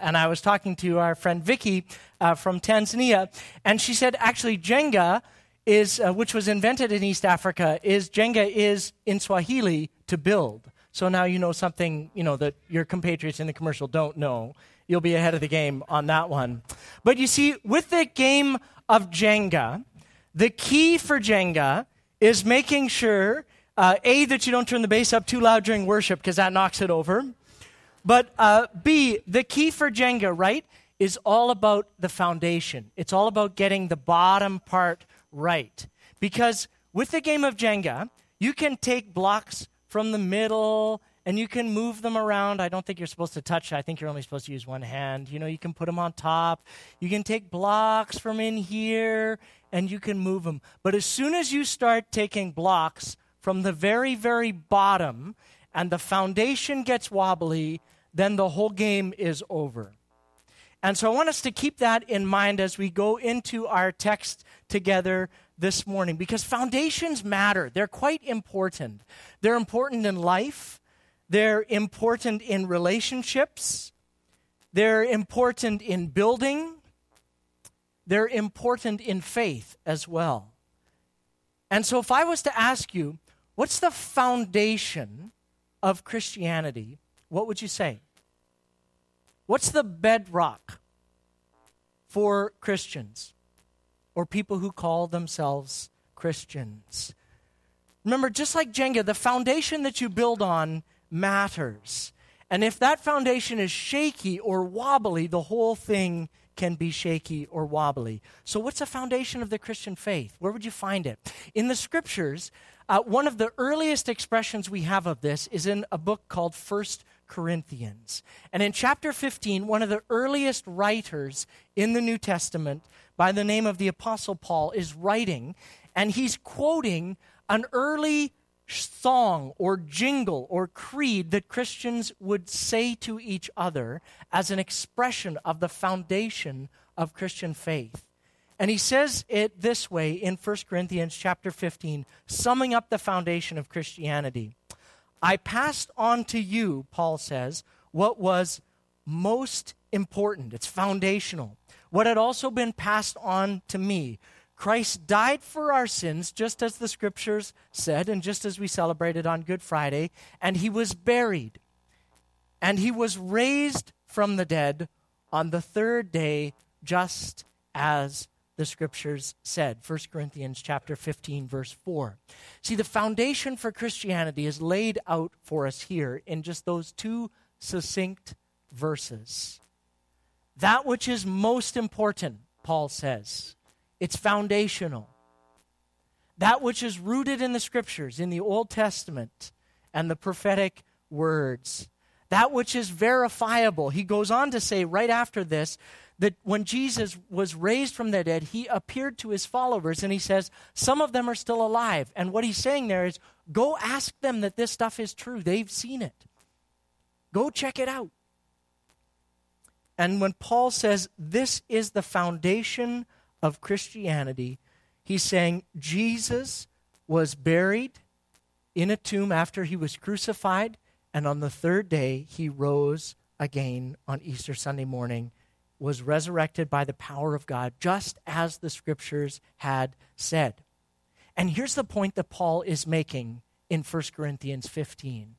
And I was talking to our friend Vicky uh, from Tanzania, and she said actually Jenga is, uh, which was invented in East Africa, is Jenga is in Swahili to build. So now you know something, you know, that your compatriots in the commercial don't know. You'll be ahead of the game on that one. But you see, with the game of Jenga, the key for Jenga is making sure, uh, A, that you don't turn the bass up too loud during worship because that knocks it over. But uh, B, the key for Jenga, right, is all about the foundation. It's all about getting the bottom part right. Because with the game of Jenga, you can take blocks from the middle and you can move them around. I don't think you're supposed to touch. I think you're only supposed to use one hand. You know, you can put them on top. You can take blocks from in here and you can move them. But as soon as you start taking blocks from the very, very bottom and the foundation gets wobbly, then the whole game is over. And so I want us to keep that in mind as we go into our text together this morning because foundations matter. They're quite important. They're important in life, they're important in relationships, they're important in building, they're important in faith as well. And so if I was to ask you, what's the foundation of Christianity? What would you say? What's the bedrock for Christians or people who call themselves Christians? Remember, just like Jenga, the foundation that you build on matters. And if that foundation is shaky or wobbly, the whole thing can be shaky or wobbly. So, what's the foundation of the Christian faith? Where would you find it? In the scriptures, uh, one of the earliest expressions we have of this is in a book called First Corinthians. And in chapter 15, one of the earliest writers in the New Testament, by the name of the Apostle Paul, is writing, and he's quoting an early song or jingle or creed that Christians would say to each other as an expression of the foundation of Christian faith. And he says it this way in 1 Corinthians chapter 15, summing up the foundation of Christianity. I passed on to you, Paul says, what was most important. It's foundational. What had also been passed on to me. Christ died for our sins, just as the scriptures said, and just as we celebrated on Good Friday, and he was buried. And he was raised from the dead on the third day, just as the scriptures said. 1 corinthians chapter 15 verse 4 see the foundation for christianity is laid out for us here in just those two succinct verses. That which is most important paul says it's foundational. That which is rooted in the scriptures in the old testament and the prophetic words. That which is verifiable. He goes on to say right after this that when Jesus was raised from the dead, he appeared to his followers and he says, Some of them are still alive. And what he's saying there is, Go ask them that this stuff is true. They've seen it. Go check it out. And when Paul says this is the foundation of Christianity, he's saying Jesus was buried in a tomb after he was crucified, and on the third day he rose again on Easter Sunday morning was resurrected by the power of God, just as the scriptures had said. And here's the point that Paul is making in 1 Corinthians 15.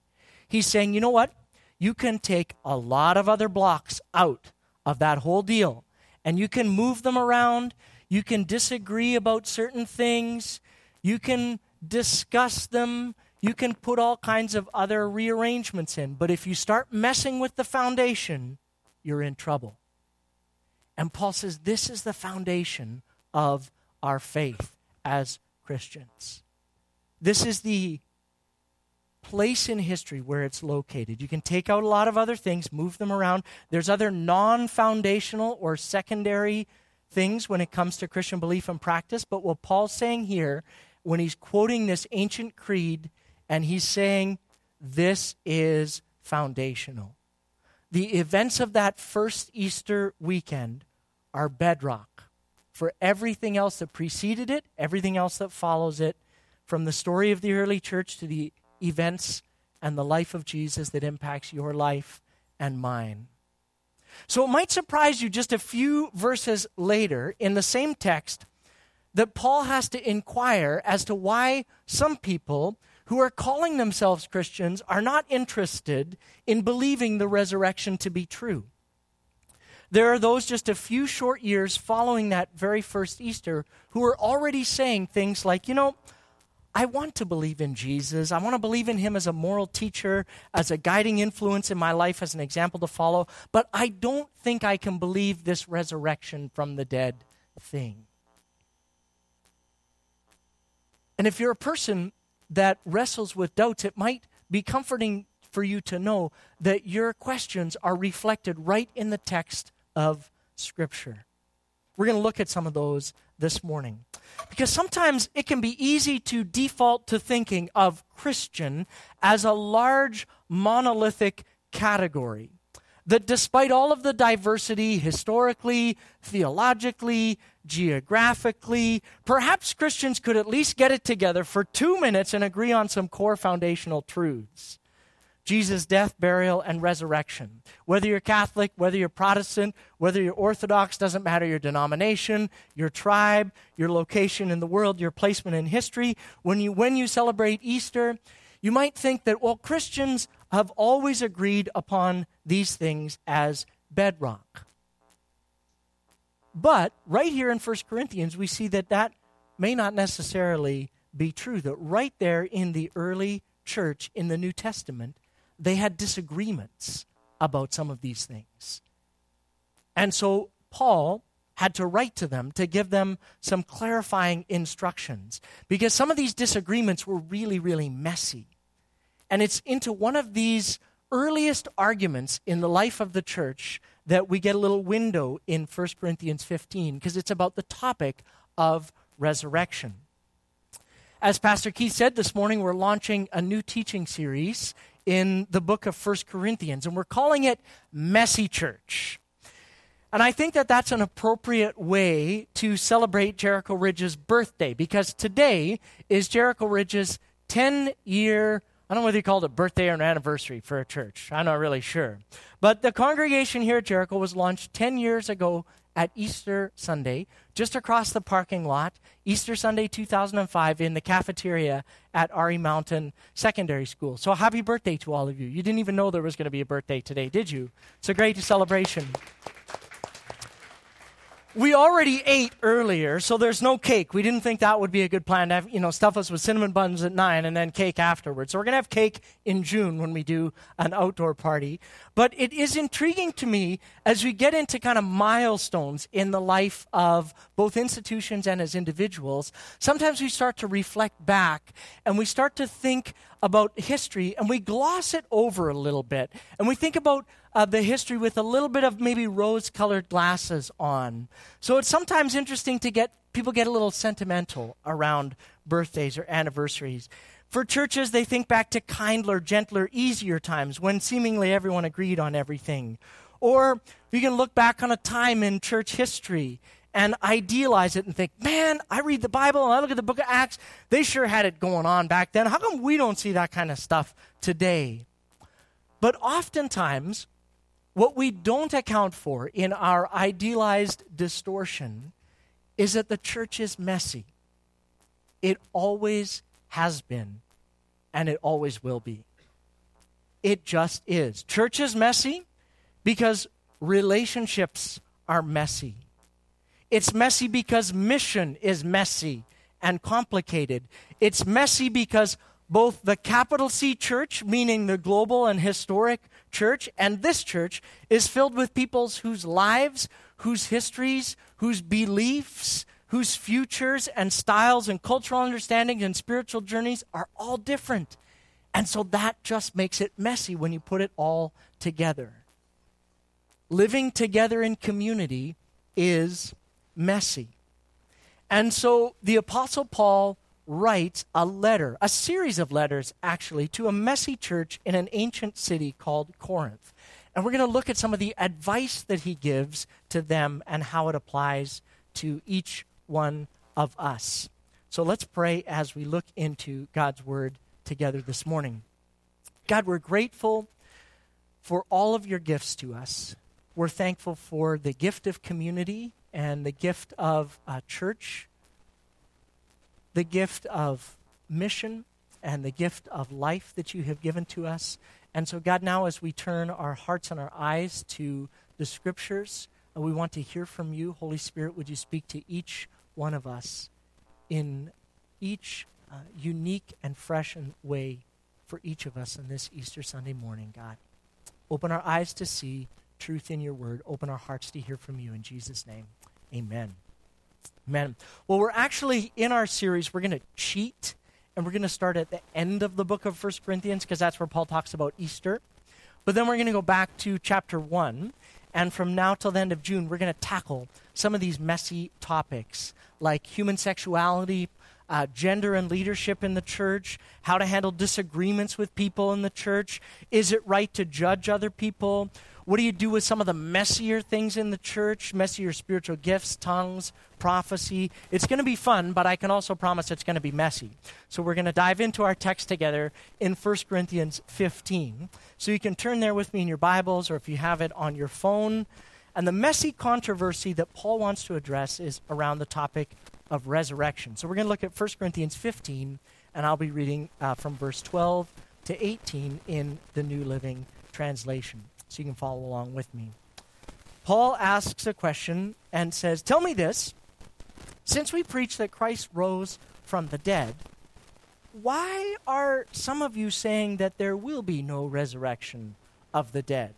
He's saying, you know what? You can take a lot of other blocks out of that whole deal, and you can move them around. You can disagree about certain things. You can discuss them. You can put all kinds of other rearrangements in. But if you start messing with the foundation, you're in trouble. And Paul says this is the foundation of our faith as Christians. This is the place in history where it's located. You can take out a lot of other things, move them around. There's other non foundational or secondary things when it comes to Christian belief and practice. But what Paul's saying here, when he's quoting this ancient creed, and he's saying, this is foundational. The events of that first Easter weekend our bedrock for everything else that preceded it, everything else that follows it, from the story of the early church to the events and the life of Jesus that impacts your life and mine. So it might surprise you just a few verses later in the same text that Paul has to inquire as to why some people who are calling themselves Christians are not interested in believing the resurrection to be true. There are those just a few short years following that very first Easter who are already saying things like, you know, I want to believe in Jesus. I want to believe in him as a moral teacher, as a guiding influence in my life, as an example to follow, but I don't think I can believe this resurrection from the dead thing. And if you're a person that wrestles with doubts, it might be comforting for you to know that your questions are reflected right in the text of Scripture. We're going to look at some of those this morning. Because sometimes it can be easy to default to thinking of Christian as a large monolithic category. That despite all of the diversity historically, theologically, geographically, perhaps Christians could at least get it together for two minutes and agree on some core foundational truths. Jesus' death, burial, and resurrection. Whether you're Catholic, whether you're Protestant, whether you're Orthodox, doesn't matter your denomination, your tribe, your location in the world, your placement in history. When you, when you celebrate Easter, you might think that, well, Christians have always agreed upon these things as bedrock. But right here in 1 Corinthians, we see that that may not necessarily be true. That right there in the early church in the New Testament, they had disagreements about some of these things. And so Paul had to write to them to give them some clarifying instructions because some of these disagreements were really, really messy. And it's into one of these earliest arguments in the life of the church that we get a little window in 1 Corinthians 15 because it's about the topic of resurrection. As Pastor Keith said this morning, we're launching a new teaching series in the book of First Corinthians, and we're calling it Messy Church. And I think that that's an appropriate way to celebrate Jericho Ridge's birthday because today is Jericho Ridge's 10 year, I don't know whether you called it birthday or an anniversary for a church. I'm not really sure. But the congregation here at Jericho was launched 10 years ago at Easter Sunday, just across the parking lot, Easter Sunday 2005, in the cafeteria at R.E. Mountain Secondary School. So happy birthday to all of you. You didn't even know there was going to be a birthday today, did you? It's a great celebration. We already ate earlier, so there's no cake. We didn't think that would be a good plan to have, you know, stuff us with cinnamon buns at nine and then cake afterwards. So we're going to have cake in June when we do an outdoor party. But it is intriguing to me as we get into kind of milestones in the life of both institutions and as individuals. Sometimes we start to reflect back and we start to think about history and we gloss it over a little bit. And we think about uh, the history with a little bit of maybe rose colored glasses on. So it's sometimes interesting to get people get a little sentimental around birthdays or anniversaries. For churches, they think back to kindler, gentler, easier times when seemingly everyone agreed on everything. Or you can look back on a time in church history and idealize it and think, man, I read the Bible and I look at the book of Acts. They sure had it going on back then. How come we don't see that kind of stuff today? But oftentimes, what we don't account for in our idealized distortion is that the church is messy. It always has been, and it always will be. It just is. Church is messy because relationships are messy. It's messy because mission is messy and complicated. It's messy because both the capital C church, meaning the global and historic church, and this church is filled with peoples whose lives, whose histories, whose beliefs, whose futures and styles and cultural understandings and spiritual journeys are all different. And so that just makes it messy when you put it all together. Living together in community is messy. And so the Apostle Paul writes a letter, a series of letters actually, to a messy church in an ancient city called Corinth. And we're going to look at some of the advice that he gives to them and how it applies to each one of us. So let's pray as we look into God's word together this morning. God, we're grateful for all of your gifts to us. We're thankful for the gift of community and the gift of a church, the gift of mission, and the gift of life that you have given to us. And so, God, now as we turn our hearts and our eyes to the scriptures, uh, we want to hear from you. Holy Spirit, would you speak to each one of us in each uh, unique and fresh way for each of us on this Easter Sunday morning, God? Open our eyes to see truth in your word. Open our hearts to hear from you. In Jesus' name, amen. Amen. Well, we're actually in our series, we're going to cheat, and we're going to start at the end of the book of First Corinthians because that's where Paul talks about Easter. But then we're going to go back to chapter 1, and from now till the end of June, we're going to tackle some of these messy topics like human sexuality, uh, gender and leadership in the church, how to handle disagreements with people in the church. Is it right to judge other people? What do you do with some of the messier things in the church? Messier spiritual gifts, tongues, prophecy. It's going to be fun, but I can also promise it's going to be messy. So we're going to dive into our text together in 1 Corinthians 15. So you can turn there with me in your Bibles or if you have it on your phone. And the messy controversy that Paul wants to address is around the topic of resurrection. So we're going to look at 1 Corinthians 15, and I'll be reading uh, from verse 12 to 18 in the New Living Translation so you can follow along with me. Paul asks a question and says, Tell me this. Since we preach that Christ rose from the dead, why are some of you saying that there will be no resurrection of the dead?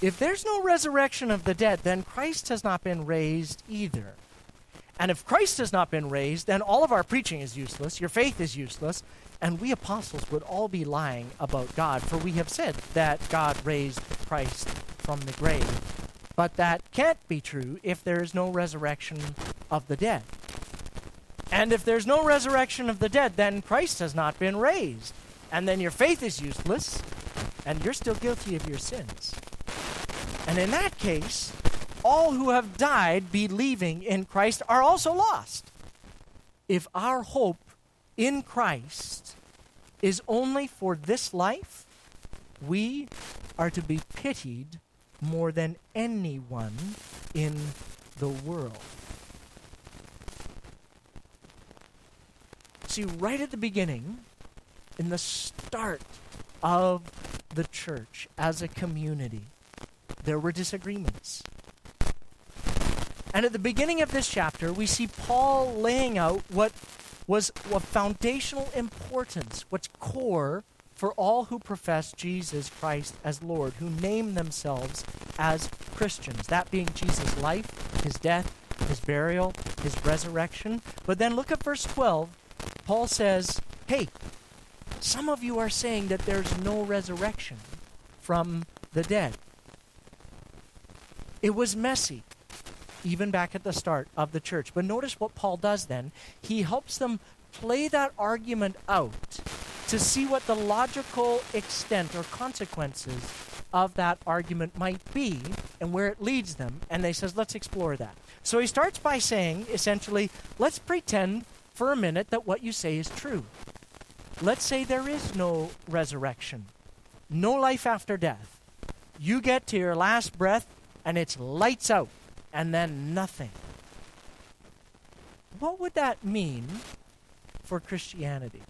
If there's no resurrection of the dead, then Christ has not been raised either. And if Christ has not been raised, then all of our preaching is useless, your faith is useless, and we apostles would all be lying about God, for we have said that God raised Christ from the grave. But that can't be true if there is no resurrection of the dead. And if there's no resurrection of the dead, then Christ has not been raised. And then your faith is useless, and you're still guilty of your sins. And in that case, all who have died believing in Christ are also lost. If our hope in Christ is only for this life, we are to be pitied more than anyone in the world. See, right at the beginning, in the start of the church as a community, there were disagreements. And at the beginning of this chapter, we see Paul laying out what was of foundational importance, what's core for all who profess Jesus Christ as Lord, who name themselves as Christians. That being Jesus' life, his death, his burial, his resurrection. But then look at verse 12. Paul says, Hey, some of you are saying that there's no resurrection from the dead. It was messy even back at the start of the church. But notice what Paul does then. He helps them play that argument out to see what the logical extent or consequences of that argument might be and where it leads them. And they says, let's explore that. So he starts by saying, essentially, let's pretend for a minute that what you say is true. Let's say there is no resurrection, no life after death. You get to your last breath and it's lights out and then nothing. What would that mean for Christianity?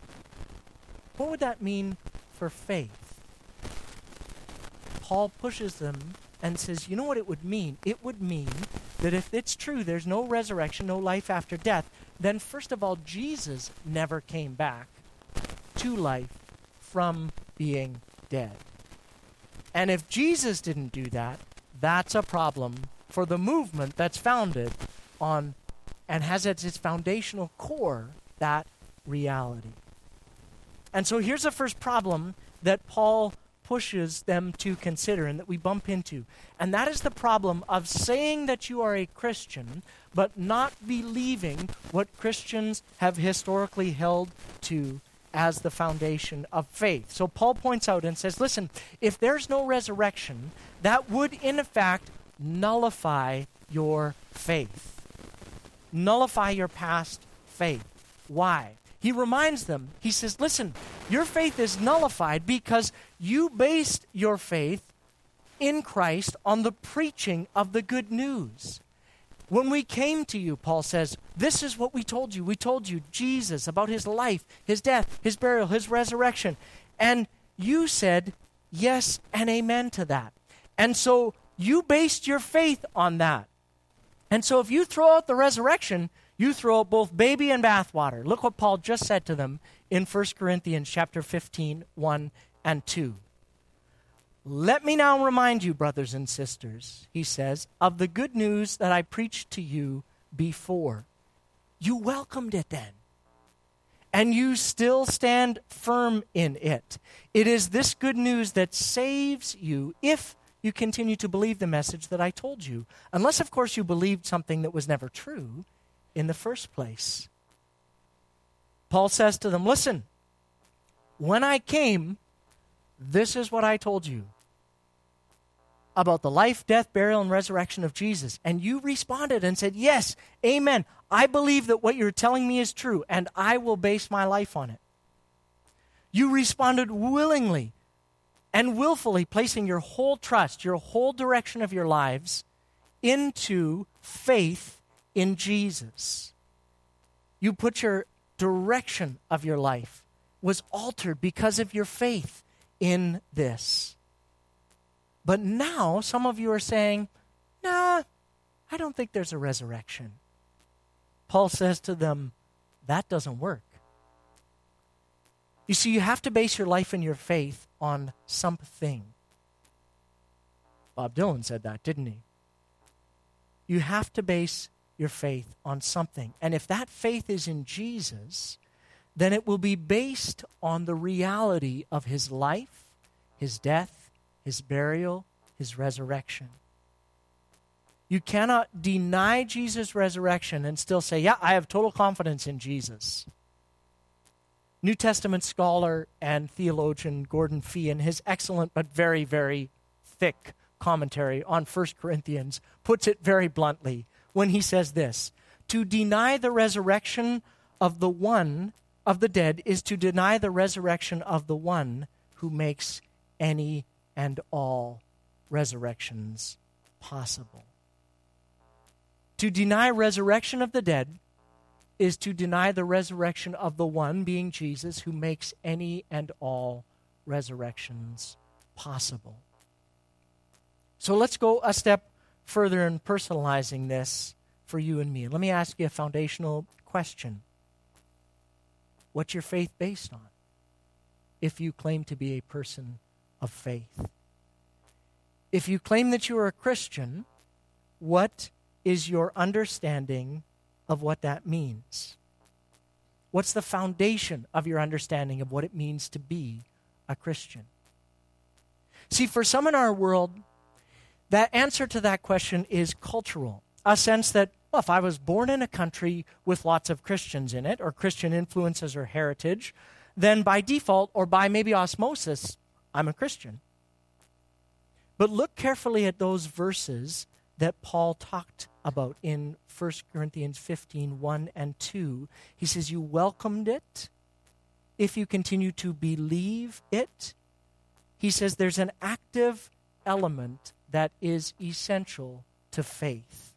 What would that mean for faith? Paul pushes them and says, you know what it would mean? It would mean that if it's true, there's no resurrection, no life after death, then first of all, Jesus never came back to life from being dead. And if Jesus didn't do that, that's a problem for the movement that's founded on and has at its foundational core that reality. And so here's the first problem that Paul pushes them to consider and that we bump into. And that is the problem of saying that you are a Christian, but not believing what Christians have historically held to as the foundation of faith. So Paul points out and says, listen, if there's no resurrection, that would in fact nullify your faith. Nullify your past faith. Why? He reminds them, he says, listen, your faith is nullified because you based your faith in Christ on the preaching of the good news. When we came to you, Paul says, this is what we told you. We told you Jesus, about his life, his death, his burial, his resurrection. And you said yes and amen to that. And so you based your faith on that. And so if you throw out the resurrection, you throw out both baby and bathwater. Look what Paul just said to them in 1 Corinthians chapter 15, 1 and 2. Let me now remind you, brothers and sisters, he says, of the good news that I preached to you before. You welcomed it then, and you still stand firm in it. It is this good news that saves you if you continue to believe the message that I told you. Unless, of course, you believed something that was never true in the first place. Paul says to them, Listen, when I came, this is what I told you about the life, death, burial, and resurrection of Jesus. And you responded and said, Yes, amen. I believe that what you're telling me is true, and I will base my life on it. You responded willingly and willfully, placing your whole trust, your whole direction of your lives into faith in Jesus. You put your direction of your life was altered because of your faith in this. But now some of you are saying, nah, I don't think there's a resurrection. Paul says to them, that doesn't work. You see, you have to base your life and your faith on something. Bob Dylan said that, didn't he? You have to base your faith on something. And if that faith is in Jesus, then it will be based on the reality of his life, his death, his burial, his resurrection. You cannot deny Jesus' resurrection and still say, Yeah, I have total confidence in Jesus. New Testament scholar and theologian Gordon Fee, in his excellent but very, very thick commentary on 1 Corinthians, puts it very bluntly when he says this To deny the resurrection of the one of the dead is to deny the resurrection of the one who makes any and all resurrections possible. To deny resurrection of the dead is to deny the resurrection of the one, being Jesus, who makes any and all resurrections possible. So let's go a step further in personalizing this for you and me. Let me ask you a foundational question What's your faith based on? If you claim to be a person of faith. If you claim that you are a Christian, what is your understanding of what that means? What's the foundation of your understanding of what it means to be a Christian? See, for some in our world, that answer to that question is cultural. A sense that, well, if I was born in a country with lots of Christians in it, or Christian influences or heritage, then by default, or by maybe osmosis, I'm a Christian. But look carefully at those verses that Paul talked about in 1 Corinthians 15 1 and 2. He says, You welcomed it if you continue to believe it. He says there's an active element that is essential to faith.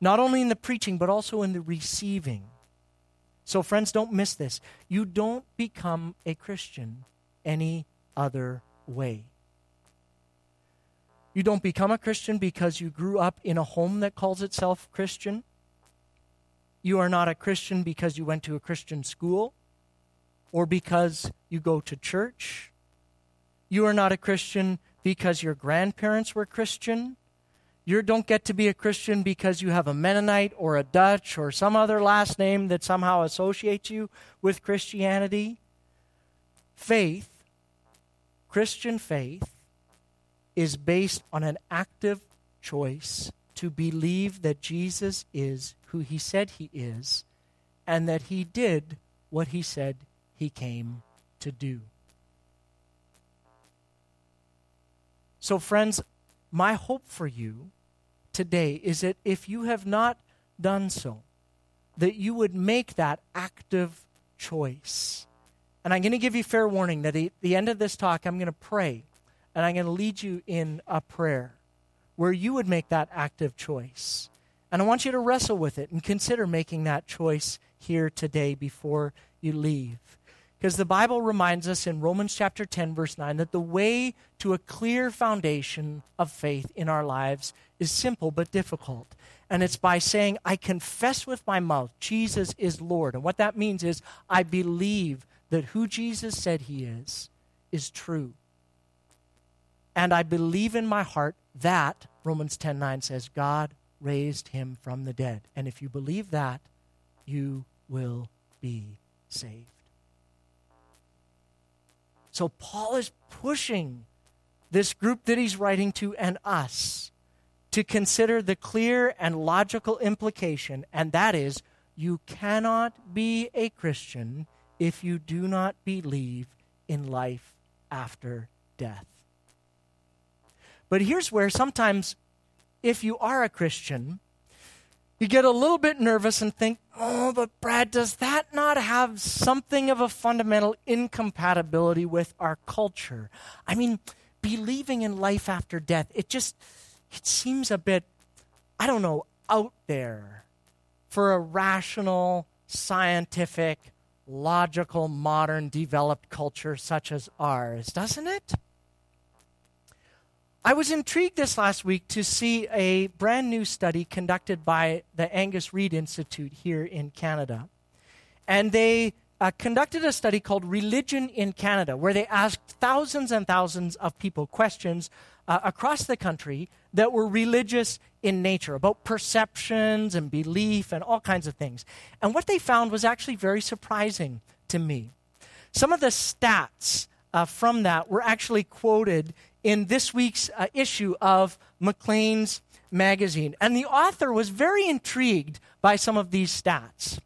Not only in the preaching, but also in the receiving. So, friends, don't miss this. You don't become a Christian any other way. You don't become a Christian because you grew up in a home that calls itself Christian. You are not a Christian because you went to a Christian school or because you go to church. You are not a Christian because your grandparents were Christian. You don't get to be a Christian because you have a Mennonite or a Dutch or some other last name that somehow associates you with Christianity. Faith, Christian faith, is based on an active choice to believe that Jesus is who he said he is and that he did what he said he came to do. So, friends, my hope for you today is that if you have not done so, that you would make that active choice. And I'm going to give you fair warning that at the end of this talk, I'm going to pray and I'm going to lead you in a prayer where you would make that active choice. And I want you to wrestle with it and consider making that choice here today before you leave. Because the Bible reminds us in Romans chapter 10, verse 9, that the way to a clear foundation of faith in our lives is simple but difficult. And it's by saying, I confess with my mouth Jesus is Lord. And what that means is, I believe that who Jesus said he is, is true. And I believe in my heart that, Romans 10 9 says, God raised him from the dead. And if you believe that, you will be saved. So Paul is pushing this group that he's writing to and us to consider the clear and logical implication, and that is you cannot be a Christian if you do not believe in life after death. But here's where sometimes, if you are a Christian, you get a little bit nervous and think, oh, but Brad, does that not have something of a fundamental incompatibility with our culture? I mean, believing in life after death, it just it seems a bit, I don't know, out there for a rational, scientific, logical, modern, developed culture such as ours, doesn't it? I was intrigued this last week to see a brand new study conducted by the Angus Reid Institute here in Canada. And they uh, conducted a study called Religion in Canada, where they asked thousands and thousands of people questions uh, across the country that were religious in nature, about perceptions and belief and all kinds of things. And what they found was actually very surprising to me. Some of the stats uh, from that were actually quoted in this week's uh, issue of Maclean's magazine. And the author was very intrigued by some of these stats.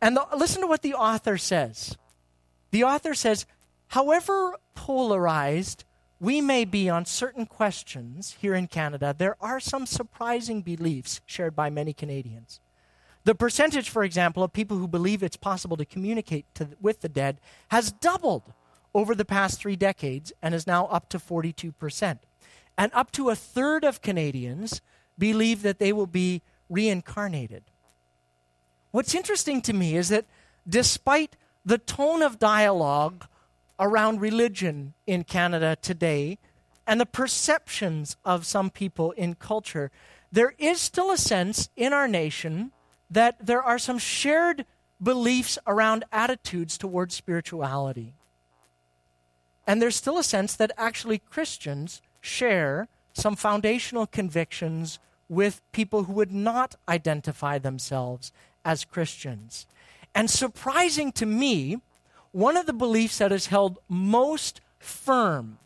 And the, listen to what the author says. The author says, however polarized we may be on certain questions here in Canada, there are some surprising beliefs shared by many Canadians. The percentage, for example, of people who believe it's possible to communicate to, with the dead has doubled over the past three decades and is now up to 42%. And up to a third of Canadians believe that they will be reincarnated. What's interesting to me is that despite the tone of dialogue around religion in Canada today and the perceptions of some people in culture, there is still a sense in our nation that there are some shared beliefs around attitudes towards spirituality. And there's still a sense that actually Christians share some foundational convictions with people who would not identify themselves as Christians. And surprising to me, one of the beliefs that has held most firm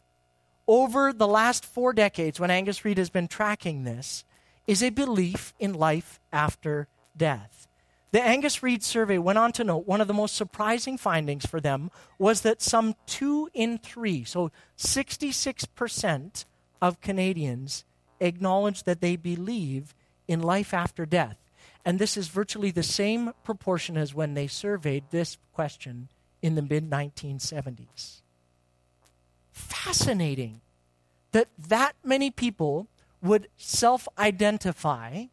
over the last four decades, when Angus Reid has been tracking this, is a belief in life after death. The Angus Reid survey went on to note one of the most surprising findings for them was that some two in three, so 66% of Canadians, acknowledge that they believe in life after death. And this is virtually the same proportion as when they surveyed this question in the mid 1970s. Fascinating that that many people would self identify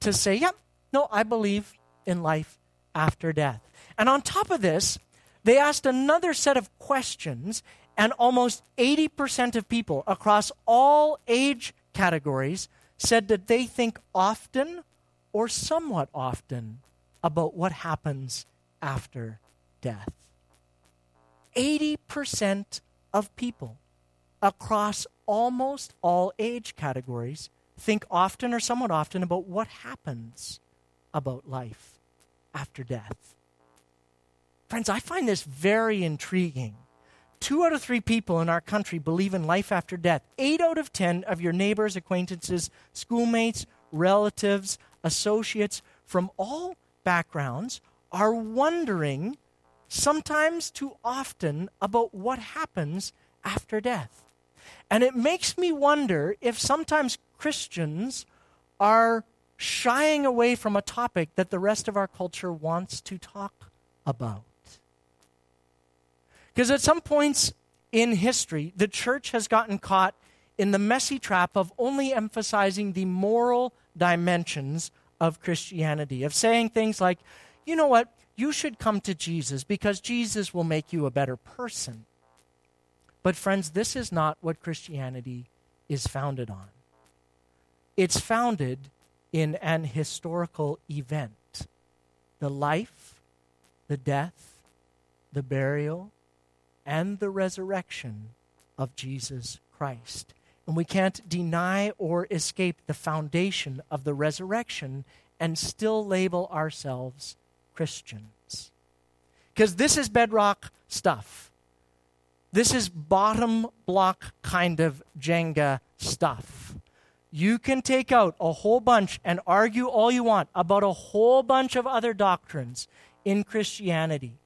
to say, yep, no, I believe in life after death. And on top of this, they asked another set of questions, and almost 80% of people across all age categories said that they think often or somewhat often about what happens after death. 80% of people across almost all age categories think often or somewhat often about what happens about life after death. Friends, I find this very intriguing. Two out of three people in our country believe in life after death. Eight out of ten of your neighbors, acquaintances, schoolmates, relatives, associates from all backgrounds are wondering, sometimes too often, about what happens after death. And it makes me wonder if sometimes Christians are shying away from a topic that the rest of our culture wants to talk about. Because at some points in history, the church has gotten caught in the messy trap of only emphasizing the moral dimensions of Christianity, of saying things like, you know what, you should come to Jesus because Jesus will make you a better person. But, friends, this is not what Christianity is founded on. It's founded in an historical event the life, the death, the burial, and the resurrection of Jesus Christ. And we can't deny or escape the foundation of the resurrection and still label ourselves Christians. Because this is bedrock stuff. This is bottom block kind of Jenga stuff. You can take out a whole bunch and argue all you want about a whole bunch of other doctrines in Christianity.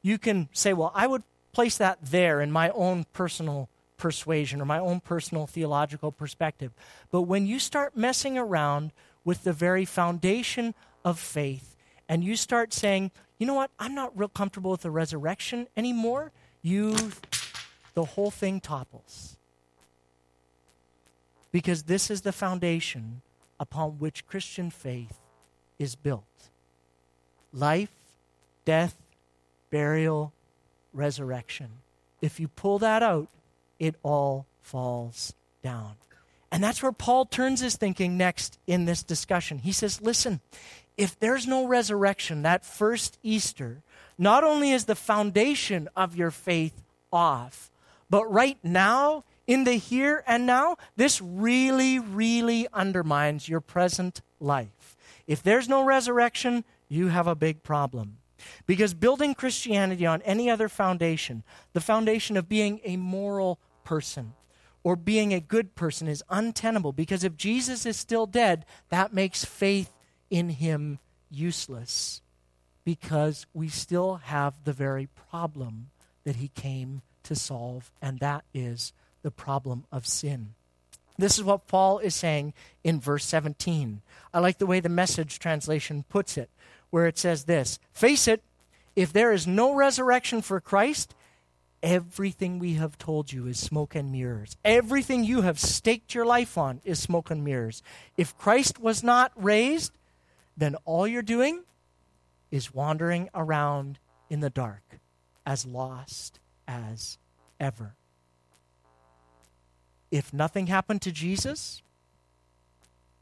You can say, well, I would place that there in my own personal persuasion or my own personal theological perspective. But when you start messing around with the very foundation of faith and you start saying, you know what, I'm not real comfortable with the resurrection anymore, you, the whole thing topples. Because this is the foundation upon which Christian faith is built life, death, burial, resurrection. If you pull that out, it all falls down. And that's where Paul turns his thinking next in this discussion. He says, Listen, if there's no resurrection, that first Easter, not only is the foundation of your faith off, but right now, in the here and now, this really, really undermines your present life. If there's no resurrection, you have a big problem. Because building Christianity on any other foundation, the foundation of being a moral person or being a good person is untenable because if Jesus is still dead, that makes faith in him useless because we still have the very problem that he came to solve, and that is the problem of sin. This is what Paul is saying in verse 17. I like the way the message translation puts it, where it says this Face it, if there is no resurrection for Christ, Everything we have told you is smoke and mirrors. Everything you have staked your life on is smoke and mirrors. If Christ was not raised, then all you're doing is wandering around in the dark, as lost as ever. If nothing happened to Jesus,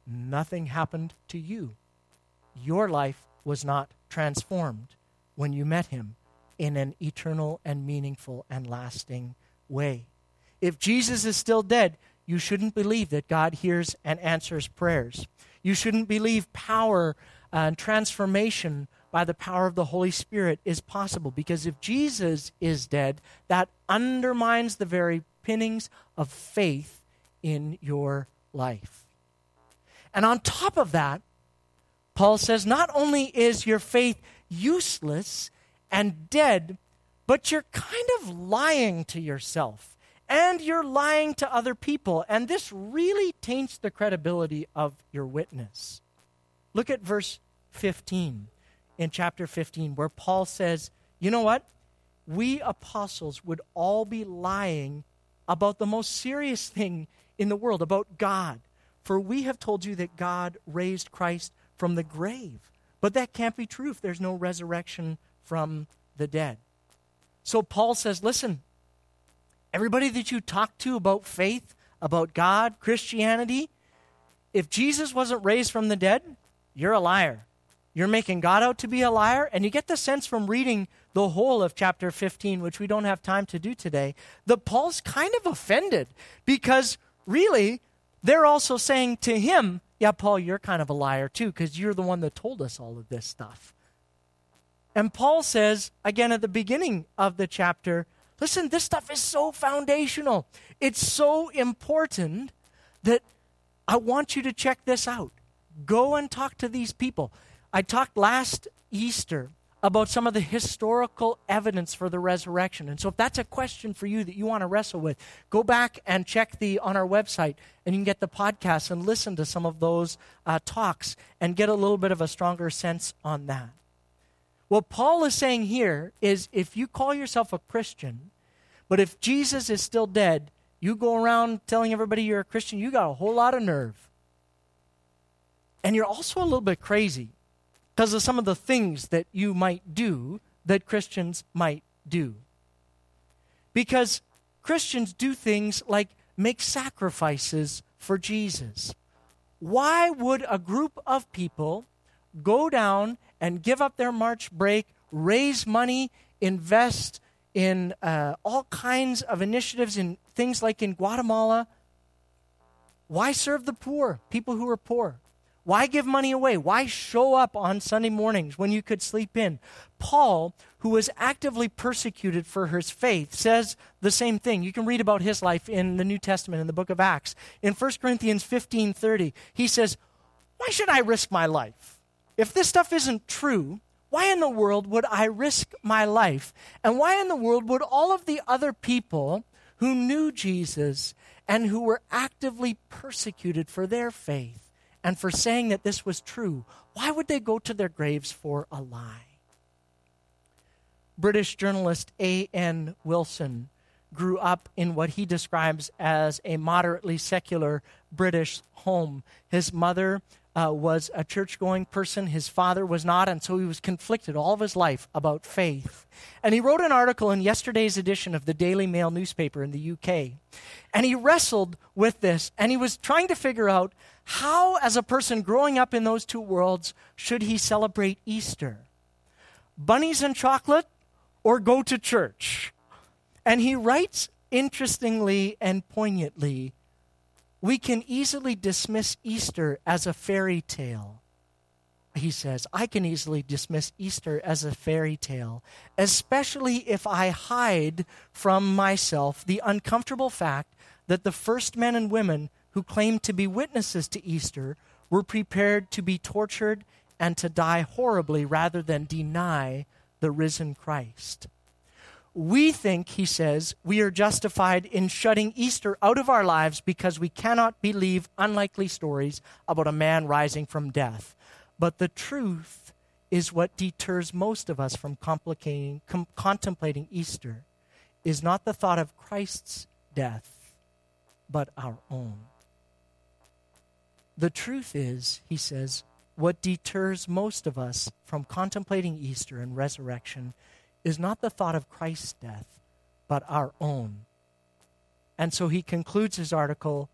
nothing happened to you. Your life was not transformed when you met him in an eternal and meaningful and lasting way. If Jesus is still dead, you shouldn't believe that God hears and answers prayers. You shouldn't believe power and transformation by the power of the Holy Spirit is possible because if Jesus is dead, that undermines the very pinnings of faith in your life. And on top of that, Paul says not only is your faith useless, and dead, but you're kind of lying to yourself and you're lying to other people. And this really taints the credibility of your witness. Look at verse 15 in chapter 15, where Paul says, You know what? We apostles would all be lying about the most serious thing in the world, about God. For we have told you that God raised Christ from the grave. But that can't be true if there's no resurrection from the dead. So Paul says, listen, everybody that you talk to about faith, about God, Christianity, if Jesus wasn't raised from the dead, you're a liar. You're making God out to be a liar. And you get the sense from reading the whole of chapter 15, which we don't have time to do today, that Paul's kind of offended because really they're also saying to him, Yeah, Paul, you're kind of a liar too, because you're the one that told us all of this stuff. And Paul says, again at the beginning of the chapter, listen, this stuff is so foundational. It's so important that I want you to check this out. Go and talk to these people. I talked last Easter about some of the historical evidence for the resurrection. And so if that's a question for you that you want to wrestle with, go back and check the on our website and you can get the podcast and listen to some of those uh, talks and get a little bit of a stronger sense on that. What Paul is saying here is if you call yourself a Christian, But if Jesus is still dead, you go around telling everybody you're a Christian, you got a whole lot of nerve. And you're also a little bit crazy because of some of the things that you might do that Christians might do. Because Christians do things like make sacrifices for Jesus. Why would a group of people go down and give up their March break, raise money, invest in uh, all kinds of initiatives in things like in Guatemala? Why serve the poor, people who are poor? Why give money away? Why show up on Sunday mornings when you could sleep in? Paul, who was actively persecuted for his faith, says the same thing. You can read about his life in the New Testament in the book of Acts. In 1 Corinthians 15:30, he says, "Why should I risk my life? If this stuff isn't true, why in the world would I risk my life? And why in the world would all of the other people who knew Jesus and who were actively persecuted for their faith and for saying that this was true, why would they go to their graves for a lie? British journalist A.N. Wilson grew up in what he describes as a moderately secular British home. His mother uh, was a church going person, his father was not, and so he was conflicted all of his life about faith. And he wrote an article in yesterday's edition of the Daily Mail newspaper in the UK. And he wrestled with this, and he was trying to figure out how, as a person growing up in those two worlds, should he celebrate Easter? Bunnies and chocolate or go to church? And he writes interestingly and poignantly we can easily dismiss Easter as a fairy tale. He says, I can easily dismiss Easter as a fairy tale, especially if I hide from myself the uncomfortable fact that the first men and women who claimed to be witnesses to Easter were prepared to be tortured and to die horribly rather than deny the risen Christ. We think, he says, we are justified in shutting Easter out of our lives because we cannot believe unlikely stories about a man rising from death. But the truth is what deters most of us from complicating, com- contemplating Easter is not the thought of Christ's death, but our own. The truth is, he says, what deters most of us from contemplating Easter and resurrection is not the thought of Christ's death, but our own. And so he concludes his article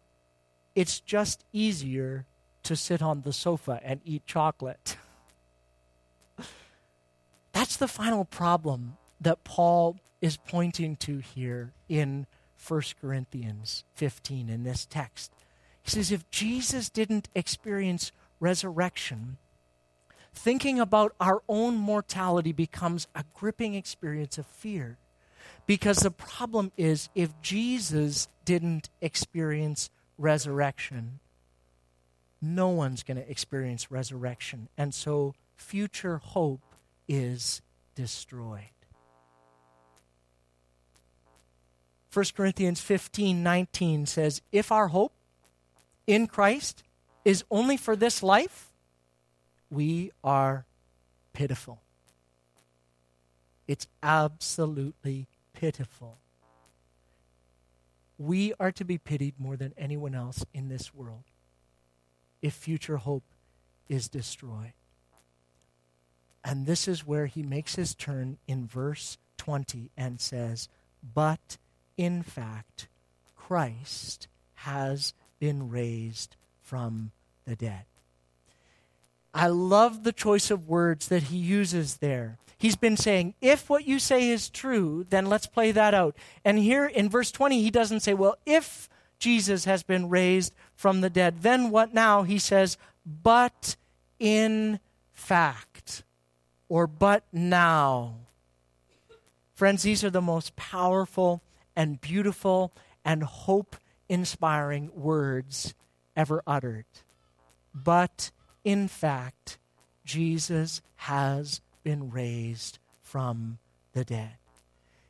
it's just easier to sit on the sofa and eat chocolate. That's the final problem that Paul is pointing to here in 1 Corinthians 15 in this text. He says, if Jesus didn't experience resurrection, thinking about our own mortality becomes a gripping experience of fear. Because the problem is, if Jesus didn't experience resurrection, no one's going to experience resurrection. And so future hope is destroyed. 1 Corinthians 15 19 says, If our hope in Christ is only for this life, we are pitiful. It's absolutely pitiful. We are to be pitied more than anyone else in this world if future hope is destroyed. And this is where he makes his turn in verse 20 and says, But in fact, Christ has been raised from the dead. I love the choice of words that he uses there. He's been saying, if what you say is true, then let's play that out. And here in verse 20, he doesn't say, well, if Jesus has been raised from the dead, then what now? He says, but in fact, or but now. Friends, these are the most powerful and beautiful and hope inspiring words ever uttered. But in fact, Jesus has been raised from the dead.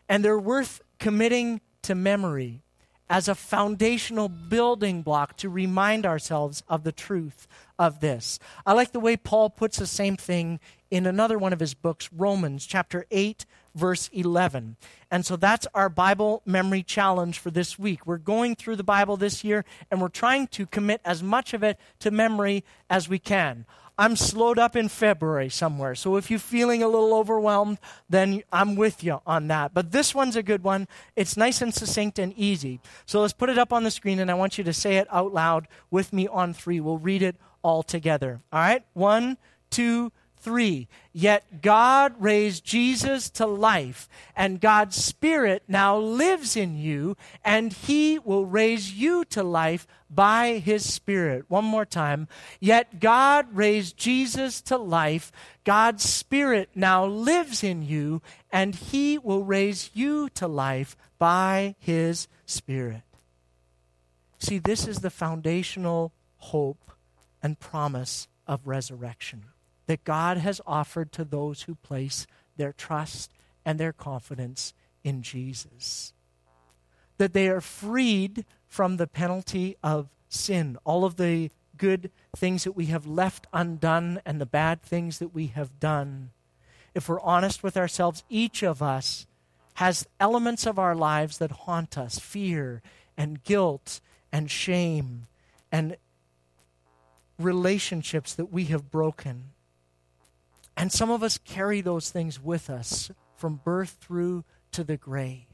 And they're worth committing to memory as a foundational building block to remind ourselves of the truth of this. I like the way Paul puts the same thing in another one of his books, Romans chapter 8, verse 11. And so that's our Bible memory challenge for this week. We're going through the Bible this year and we're trying to commit as much of it to memory as we can. I'm slowed up in February somewhere. So if you're feeling a little overwhelmed, then I'm with you on that. But this one's a good one. It's nice and succinct and easy. So let's put it up on the screen and I want you to say it out loud with me on three. We'll read it all together. All right? One, two, three. Yet God raised Jesus to life, and God's Spirit now lives in you, and He will raise you to life by His Spirit. One more time. Yet God raised Jesus to life. God's Spirit now lives in you, and He will raise you to life by His Spirit. See, this is the foundational hope and promise of resurrection that God has offered to those who place their trust and their confidence in Jesus. That they are freed from the penalty of sin, all of the good things that we have left undone and the bad things that we have done. If we're honest with ourselves, each of us has elements of our lives that haunt us fear and guilt and shame and relationships that we have broken. And some of us carry those things with us from birth through to the grave.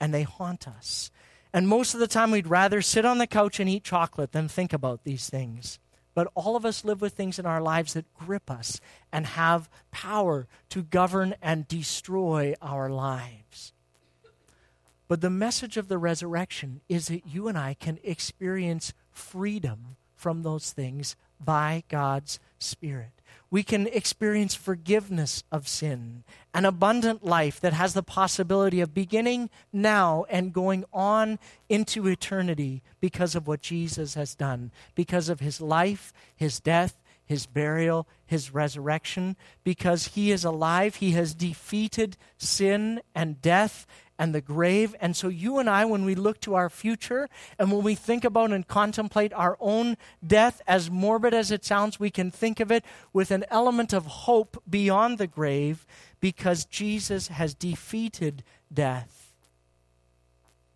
And they haunt us. And most of the time, we'd rather sit on the couch and eat chocolate than think about these things. But all of us live with things in our lives that grip us and have power to govern and destroy our lives. But the message of the resurrection is that you and I can experience freedom from those things by God's Spirit we can experience forgiveness of sin, an abundant life that has the possibility of beginning now and going on into eternity because of what Jesus has done, because of his life, his death, his burial, his resurrection. Because he is alive, he has defeated sin and death and the grave. And so, you and I, when we look to our future and when we think about and contemplate our own death, as morbid as it sounds, we can think of it with an element of hope beyond the grave because Jesus has defeated death.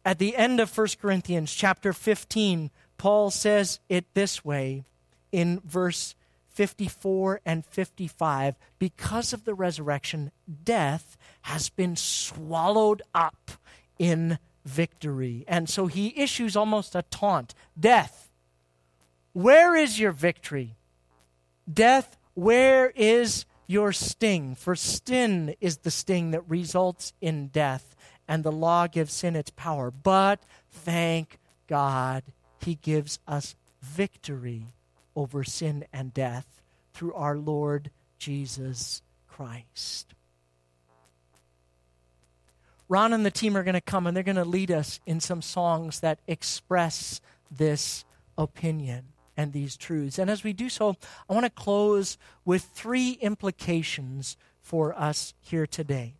At the end of 1 Corinthians chapter 15, Paul says it this way in verse 54 and 55 because of the resurrection, death has been swallowed up in victory. And so he issues almost a taunt Death, where is your victory? Death, where is your sting? For sin is the sting that results in death, and the law gives sin its power. But thank God, he gives us victory over sin and death through our Lord Jesus Christ. Ron and the team are going to come and they're going to lead us in some songs that express this opinion and these truths. And as we do so, I want to close with three implications for us here today.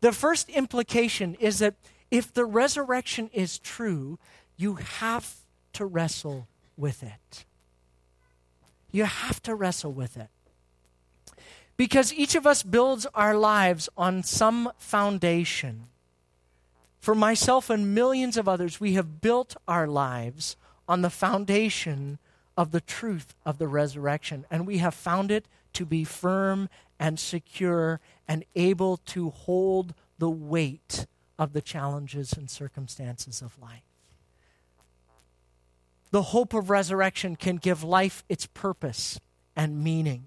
The first implication is that if the resurrection is true, you have to wrestle with it. You have to wrestle with it. Because each of us builds our lives on some foundation. For myself and millions of others, we have built our lives on the foundation of the truth of the resurrection. And we have found it to be firm and secure and able to hold the weight of the challenges and circumstances of life the hope of resurrection can give life its purpose and meaning.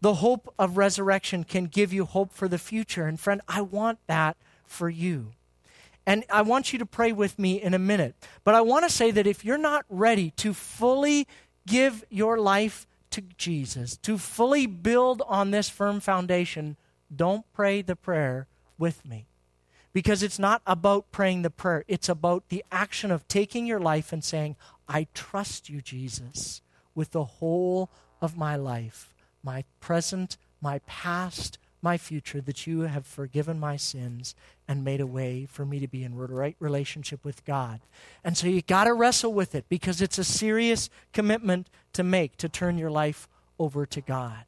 The hope of resurrection can give you hope for the future. And friend, I want that for you. And I want you to pray with me in a minute. But I want to say that if you're not ready to fully give your life to Jesus, to fully build on this firm foundation, don't pray the prayer with me. Because it's not about praying the prayer, it's about the action of taking your life and saying, I trust you, Jesus, with the whole of my life, my present, my past, my future, that you have forgiven my sins and made a way for me to be in right relationship with God. And so you got to wrestle with it because it's a serious commitment to make to turn your life over to God.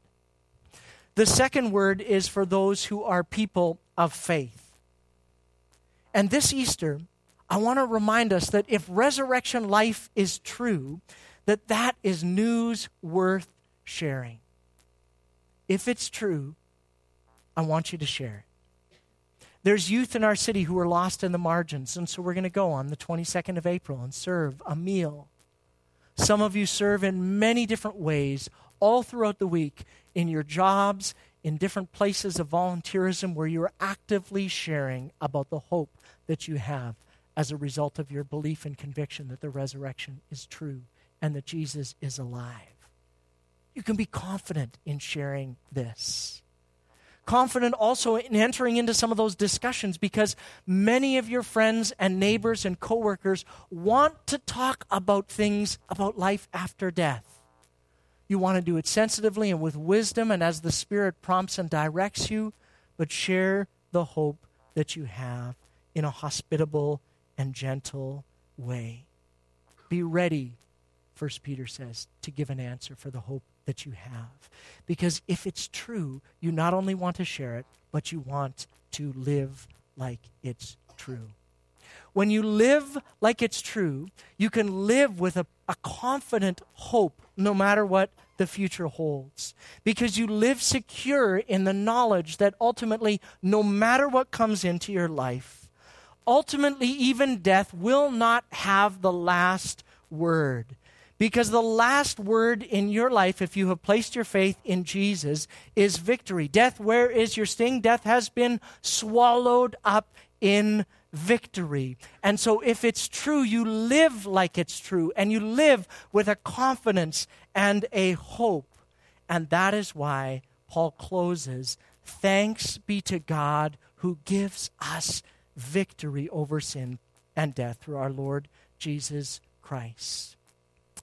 The second word is for those who are people of faith. And this Easter, I want to remind us that if resurrection life is true, that that is news worth sharing. If it's true, I want you to share it. There's youth in our city who are lost in the margins, and so we're going to go on the 22nd of April and serve a meal. Some of you serve in many different ways all throughout the week in your jobs, in different places of volunteerism where you're actively sharing about the hope that you have as a result of your belief and conviction that the resurrection is true and that Jesus is alive. You can be confident in sharing this. Confident also in entering into some of those discussions because many of your friends and neighbors and coworkers want to talk about things about life after death. You want to do it sensitively and with wisdom and as the Spirit prompts and directs you, but share the hope that you have in a hospitable and gentle way. Be ready, First Peter says, to give an answer for the hope that you have. Because if it's true, you not only want to share it, but you want to live like it's true. When you live like it's true, you can live with a, a confident hope no matter what the future holds. Because you live secure in the knowledge that ultimately, no matter what comes into your life, ultimately, even death will not have the last word. Because the last word in your life, if you have placed your faith in Jesus, is victory. Death, where is your sting? Death has been swallowed up in victory. And so, if it's true, you live like it's true, and you live with a confidence and a hope. And that is why Paul closes Thanks be to God who gives us victory over sin and death through our Lord Jesus Christ.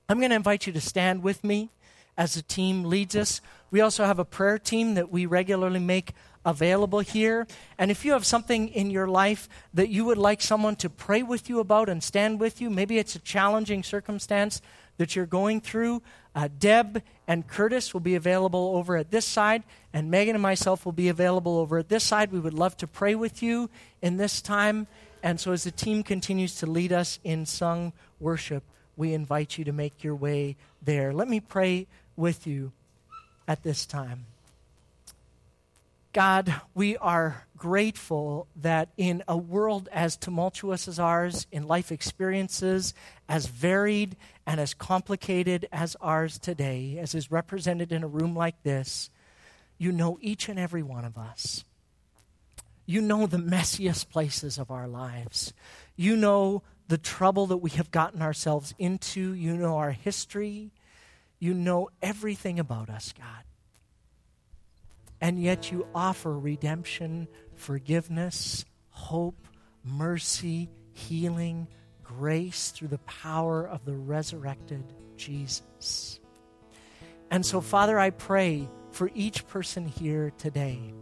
I'm going to invite you to stand with me as the team leads us. We also have a prayer team that we regularly make available here. And if you have something in your life that you would like someone to pray with you about and stand with you, maybe it's a challenging circumstance that you're going through, uh, Deb and Curtis will be available over at this side, and Megan and myself will be available over at this side. We would love to pray with you in this time. And so, as the team continues to lead us in sung worship, we invite you to make your way there. Let me pray with you at this time. God, we are grateful that in a world as tumultuous as ours, in life experiences as varied and as complicated as ours today, as is represented in a room like this, you know each and every one of us. You know the messiest places of our lives. You know the trouble that we have gotten ourselves into. You know our history. You know everything about us, God and yet you offer redemption, forgiveness, hope, mercy, healing, grace through the power of the resurrected Jesus. And so, Father, I pray for each person here today.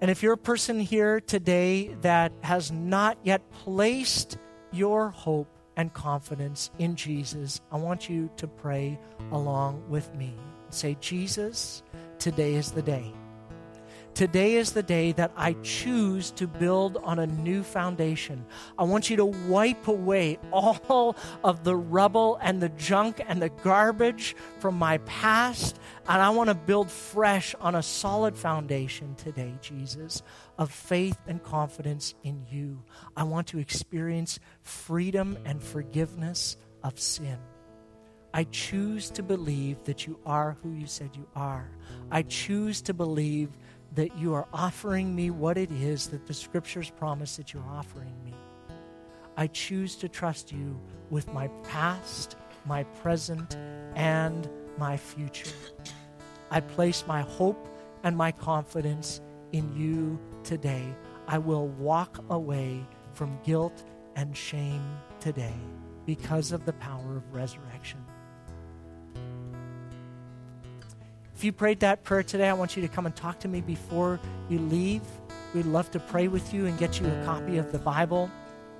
And if you're a person here today that has not yet placed your hope and confidence in Jesus, I want you to pray along with me. Say, Jesus, today is the day. Today is the day that I choose to build on a new foundation. I want you to wipe away all of the rubble and the junk and the garbage from my past. And I want to build fresh on a solid foundation today, Jesus, of faith and confidence in you. I want to experience freedom and forgiveness of sin. I choose to believe that you are who you said you are. I choose to believe that you are offering me what it is that the scriptures promise that you're offering me. I choose to trust you with my past, my present, and my future. I place my hope and my confidence in you today. I will walk away from guilt and shame today because of the power of resurrection. If you prayed that prayer today, I want you to come and talk to me before you leave. We'd love to pray with you and get you a copy of the Bible.